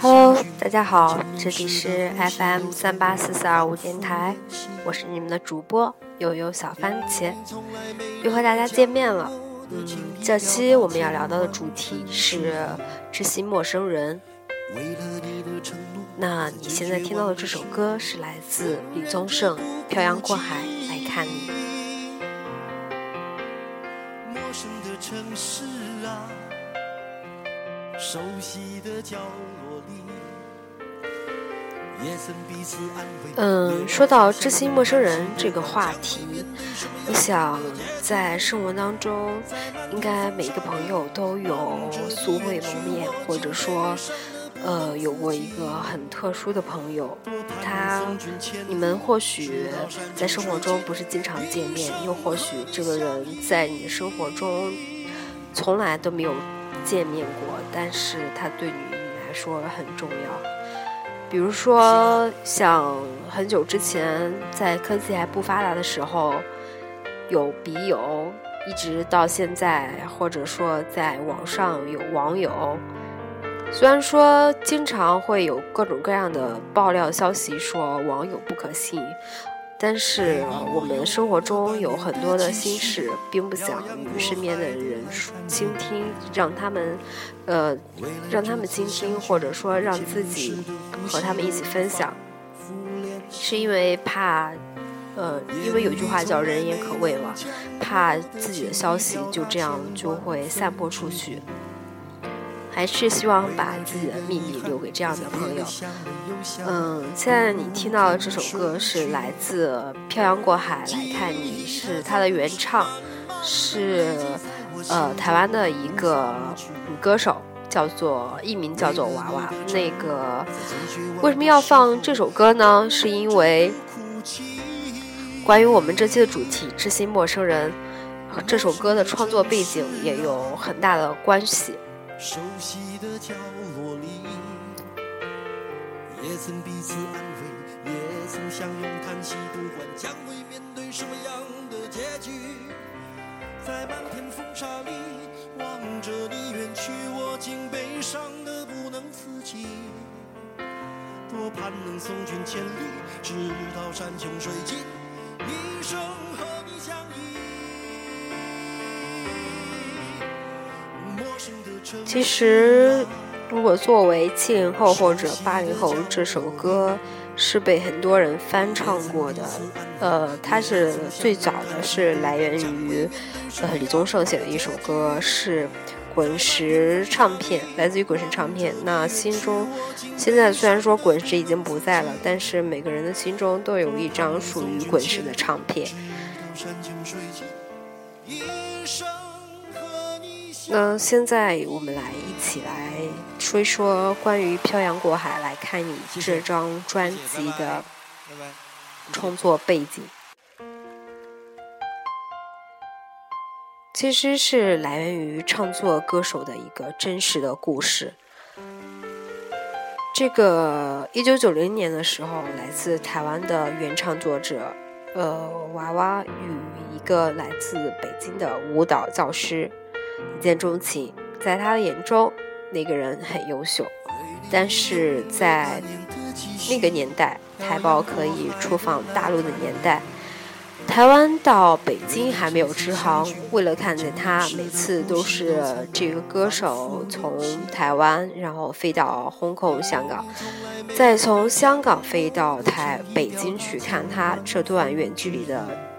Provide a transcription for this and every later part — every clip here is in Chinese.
Hello，大家好，这里是 FM 三八四四二五电台，我是你们的主播悠悠小番茄，又和大家见面了。嗯，这期我们要聊到的主题是知心陌生人。那你现在听到的这首歌是来自李宗盛《漂洋过海来看你》。城市啊，熟悉的角落里嗯，说到知心陌生人这个话题，我想在生活当中，应该每一个朋友都有素未谋面，或者说。呃，有过一个很特殊的朋友，他，你们或许在生活中不是经常见面，又或许这个人在你的生活中从来都没有见面过，但是他对你来说很重要。比如说，像很久之前在科技还不发达的时候，有笔友，一直到现在，或者说在网上有网友。虽然说经常会有各种各样的爆料消息说网友不可信，但是我们生活中有很多的心事，并不想与身边的人倾听，让他们，呃，让他们倾听，或者说让自己和他们一起分享，是因为怕，呃，因为有句话叫“人言可畏”嘛，怕自己的消息就这样就会散播出去。还是希望把自己的秘密留给这样的朋友。嗯，现在你听到的这首歌是来自《漂洋过海来看你》，是它的原唱是呃台湾的一个女歌手，叫做艺名叫做娃娃。那个为什么要放这首歌呢？是因为关于我们这期的主题“知心陌生人”，这首歌的创作背景也有很大的关系。熟悉的角落里，也曾彼此安慰，也曾相拥叹息，不管将会面对什么样的结局。在漫天风沙里，望着你远去，我竟悲伤的不能自己。多盼能送君千里，直到山穷水尽，其实，如果作为七零后或者八零后，这首歌是被很多人翻唱过的。呃，它是最早的是来源于呃李宗盛写的一首歌，是滚石唱片，来自于滚石唱片。那心中现在虽然说滚石已经不在了，但是每个人的心中都有一张属于滚石的唱片。那现在我们来一起来说一说关于《漂洋过海来看你》这张专辑的创作背景，其实是来源于创作歌手的一个真实的故事。这个一九九零年的时候，来自台湾的原唱作者，呃，娃娃与一个来自北京的舞蹈教师。一见钟情，在他的眼中，那个人很优秀，但是在那个年代，台胞可以出访大陆的年代，台湾到北京还没有直航。为了看见他，每次都是这个歌手从台湾，然后飞到 Hong Kong、香港，再从香港飞到台北京去看他这段远距离的。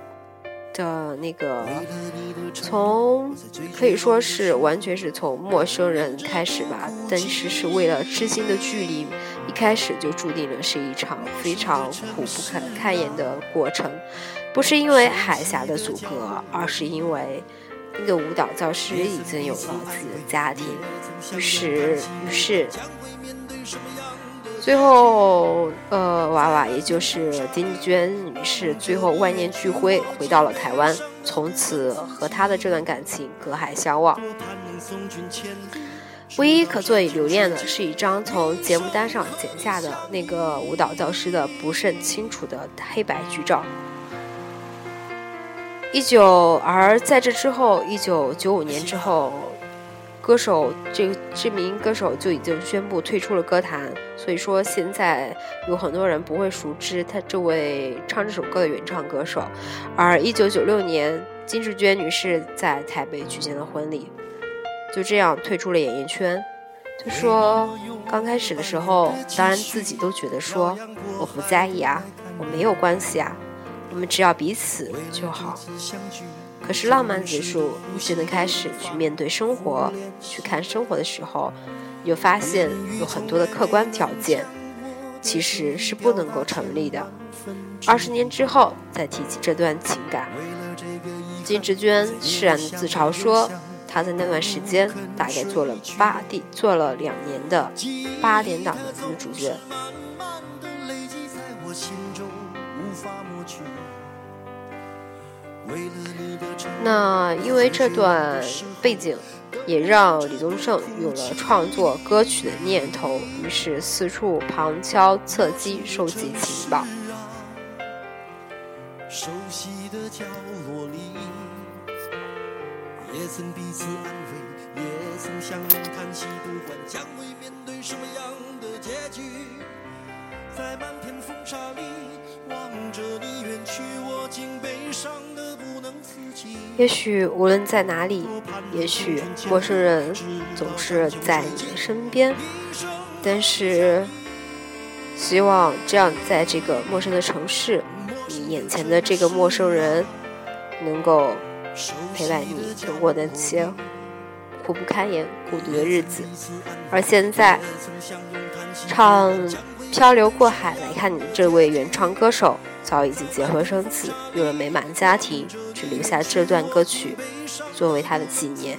的那个，从可以说是完全是从陌生人开始吧，但是是为了知心的距离，一开始就注定了是一场非常苦不堪堪言的过程，不是因为海峡的阻隔，而是因为那个舞蹈教师已经有了自己的家庭，于是，于是。最后，呃，娃娃也就是丁丽娟女士，最后万念俱灰，回到了台湾，从此和他的这段感情隔海相望。唯一可做以留恋的是一张从节目单上剪下的那个舞蹈教师的不甚清楚的黑白剧照。一九，而在这之后，一九九五年之后，歌手这这名歌手就已经宣布退出了歌坛。所以说，现在有很多人不会熟知他这位唱这首歌的原创歌手。而一九九六年，金志娟女士在台北举行了婚礼，就这样退出了演艺圈。她说，刚开始的时候，当然自己都觉得说我不在意啊，我没有关系啊。我们只要彼此就好。可是浪漫结束，你真的开始去面对生活，去看生活的时候，又发现有很多的客观条件其实是不能够成立的。二十年之后再提起这段情感，金志娟释然自嘲说，她在那段时间大概做了八第做了两年的八点档的女主角。那因为这段背景，也让李宗盛有了创作歌曲的念头，于是四处旁敲侧击收集情报。在漫天风沙里望着你远去，我竟悲伤。也许无论在哪里，也许陌生人总是在你的身边，但是希望这样在这个陌生的城市，你眼前的这个陌生人能够陪伴你度过那些苦不堪言、孤独的日子。而现在唱。漂流过海来看，你这位原创歌手早已经结婚生子，有了美满的家庭，留下这段歌曲作为他的纪念。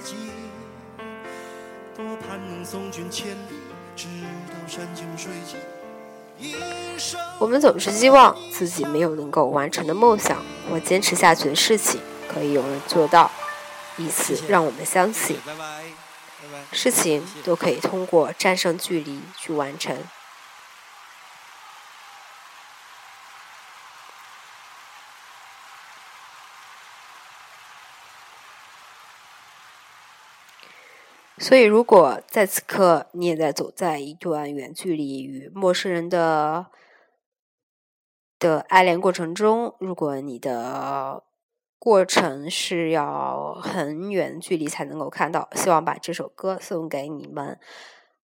我们总是希望自己没有能够完成的梦想或坚持下去的事情，可以有人做到，以此让我们相信，事情都可以通过战胜距离去完成。所以，如果在此刻你也在走在一段远距离与陌生人的的爱恋过程中，如果你的过程是要很远距离才能够看到，希望把这首歌送给你们。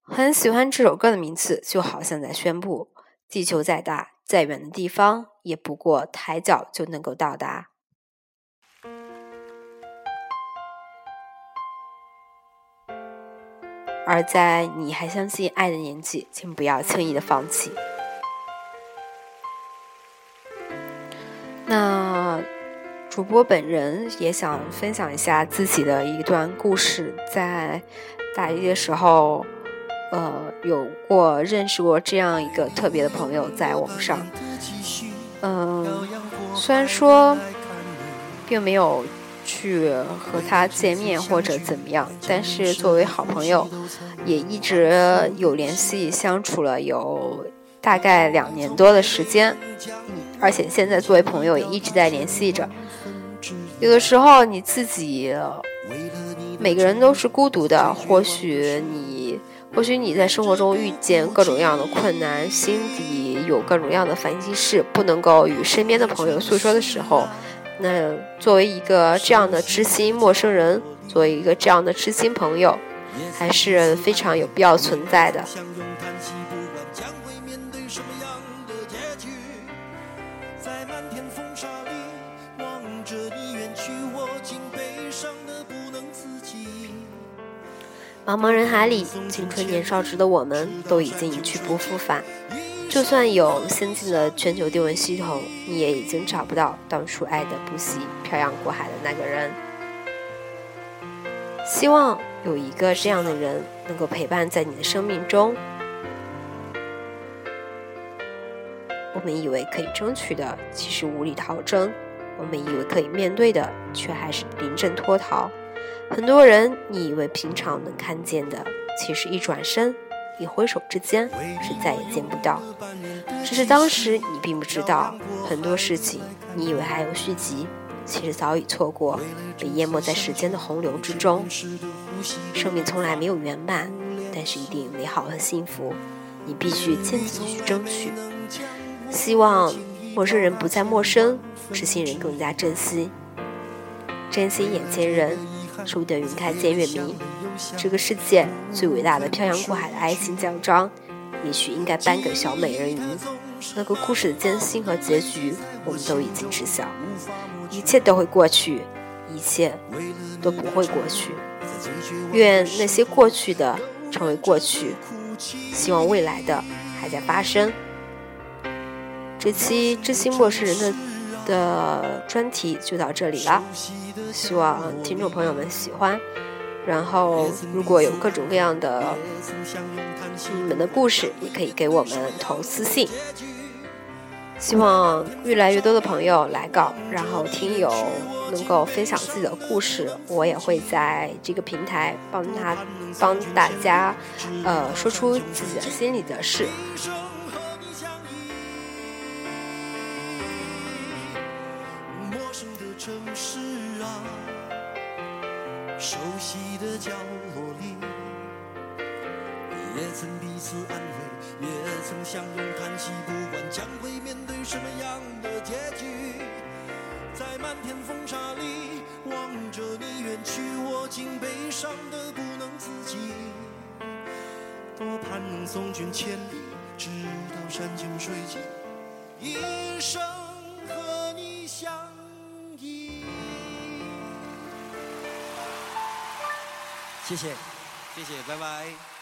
很喜欢这首歌的名字，就好像在宣布：地球再大、再远的地方，也不过抬脚就能够到达。而在你还相信爱的年纪，请不要轻易的放弃。那主播本人也想分享一下自己的一段故事，在大一的时候，呃，有过认识过这样一个特别的朋友，在网上，嗯，虽然说并没有。去和他见面或者怎么样，但是作为好朋友，也一直有联系，相处了有大概两年多的时间，而且现在作为朋友也一直在联系着。有的时候你自己，每个人都是孤独的，或许你，或许你在生活中遇见各种各样的困难，心底有各种各样的烦心事，不能够与身边的朋友诉说的时候。那作为一个这样的知心陌生人，作为一个这样的知心朋友，还是非常有必要存在的。茫茫人海里，青春年少时的我们，都已经一去不复返。就算有先进的全球定位系统，你也已经找不到当初爱的不惜漂洋过海的那个人。希望有一个这样的人能够陪伴在你的生命中。我们以为可以争取的，其实无力逃争；我们以为可以面对的，却还是临阵脱逃。很多人，你以为平常能看见的，其实一转身。一挥手之间，是再也见不到。只是当时你并不知道，很多事情你以为还有续集，其实早已错过，被淹没在时间的洪流之中。生命从来没有圆满，但是一定美好和幸福。你必须坚持去争取。希望陌生人不再陌生，知心人更加珍惜。珍惜眼前人，守得云开见月明。这个世界最伟大的漂洋过海的爱情奖章，也许应该颁给小美人鱼。那个故事的艰辛和结局，我们都已经知晓。一切都会过去，一切都不会过去。愿那些过去的成为过去，希望未来的还在发生。这期知心陌生人的的专题就到这里了，希望听众朋友们喜欢。然后，如果有各种各样的你们的故事，也可以给我们投私信。希望越来越多的朋友来稿，然后听友能够分享自己的故事，我也会在这个平台帮他帮大家，呃，说出自己的心里的事。角落里，也曾彼此安慰，也曾相拥叹息。不管将会面对什么样的结局，在漫天风沙里望着你远去，我竟悲伤的不能自己。多盼能送君千里，直到山穷水尽，一生谢谢，谢谢，拜拜。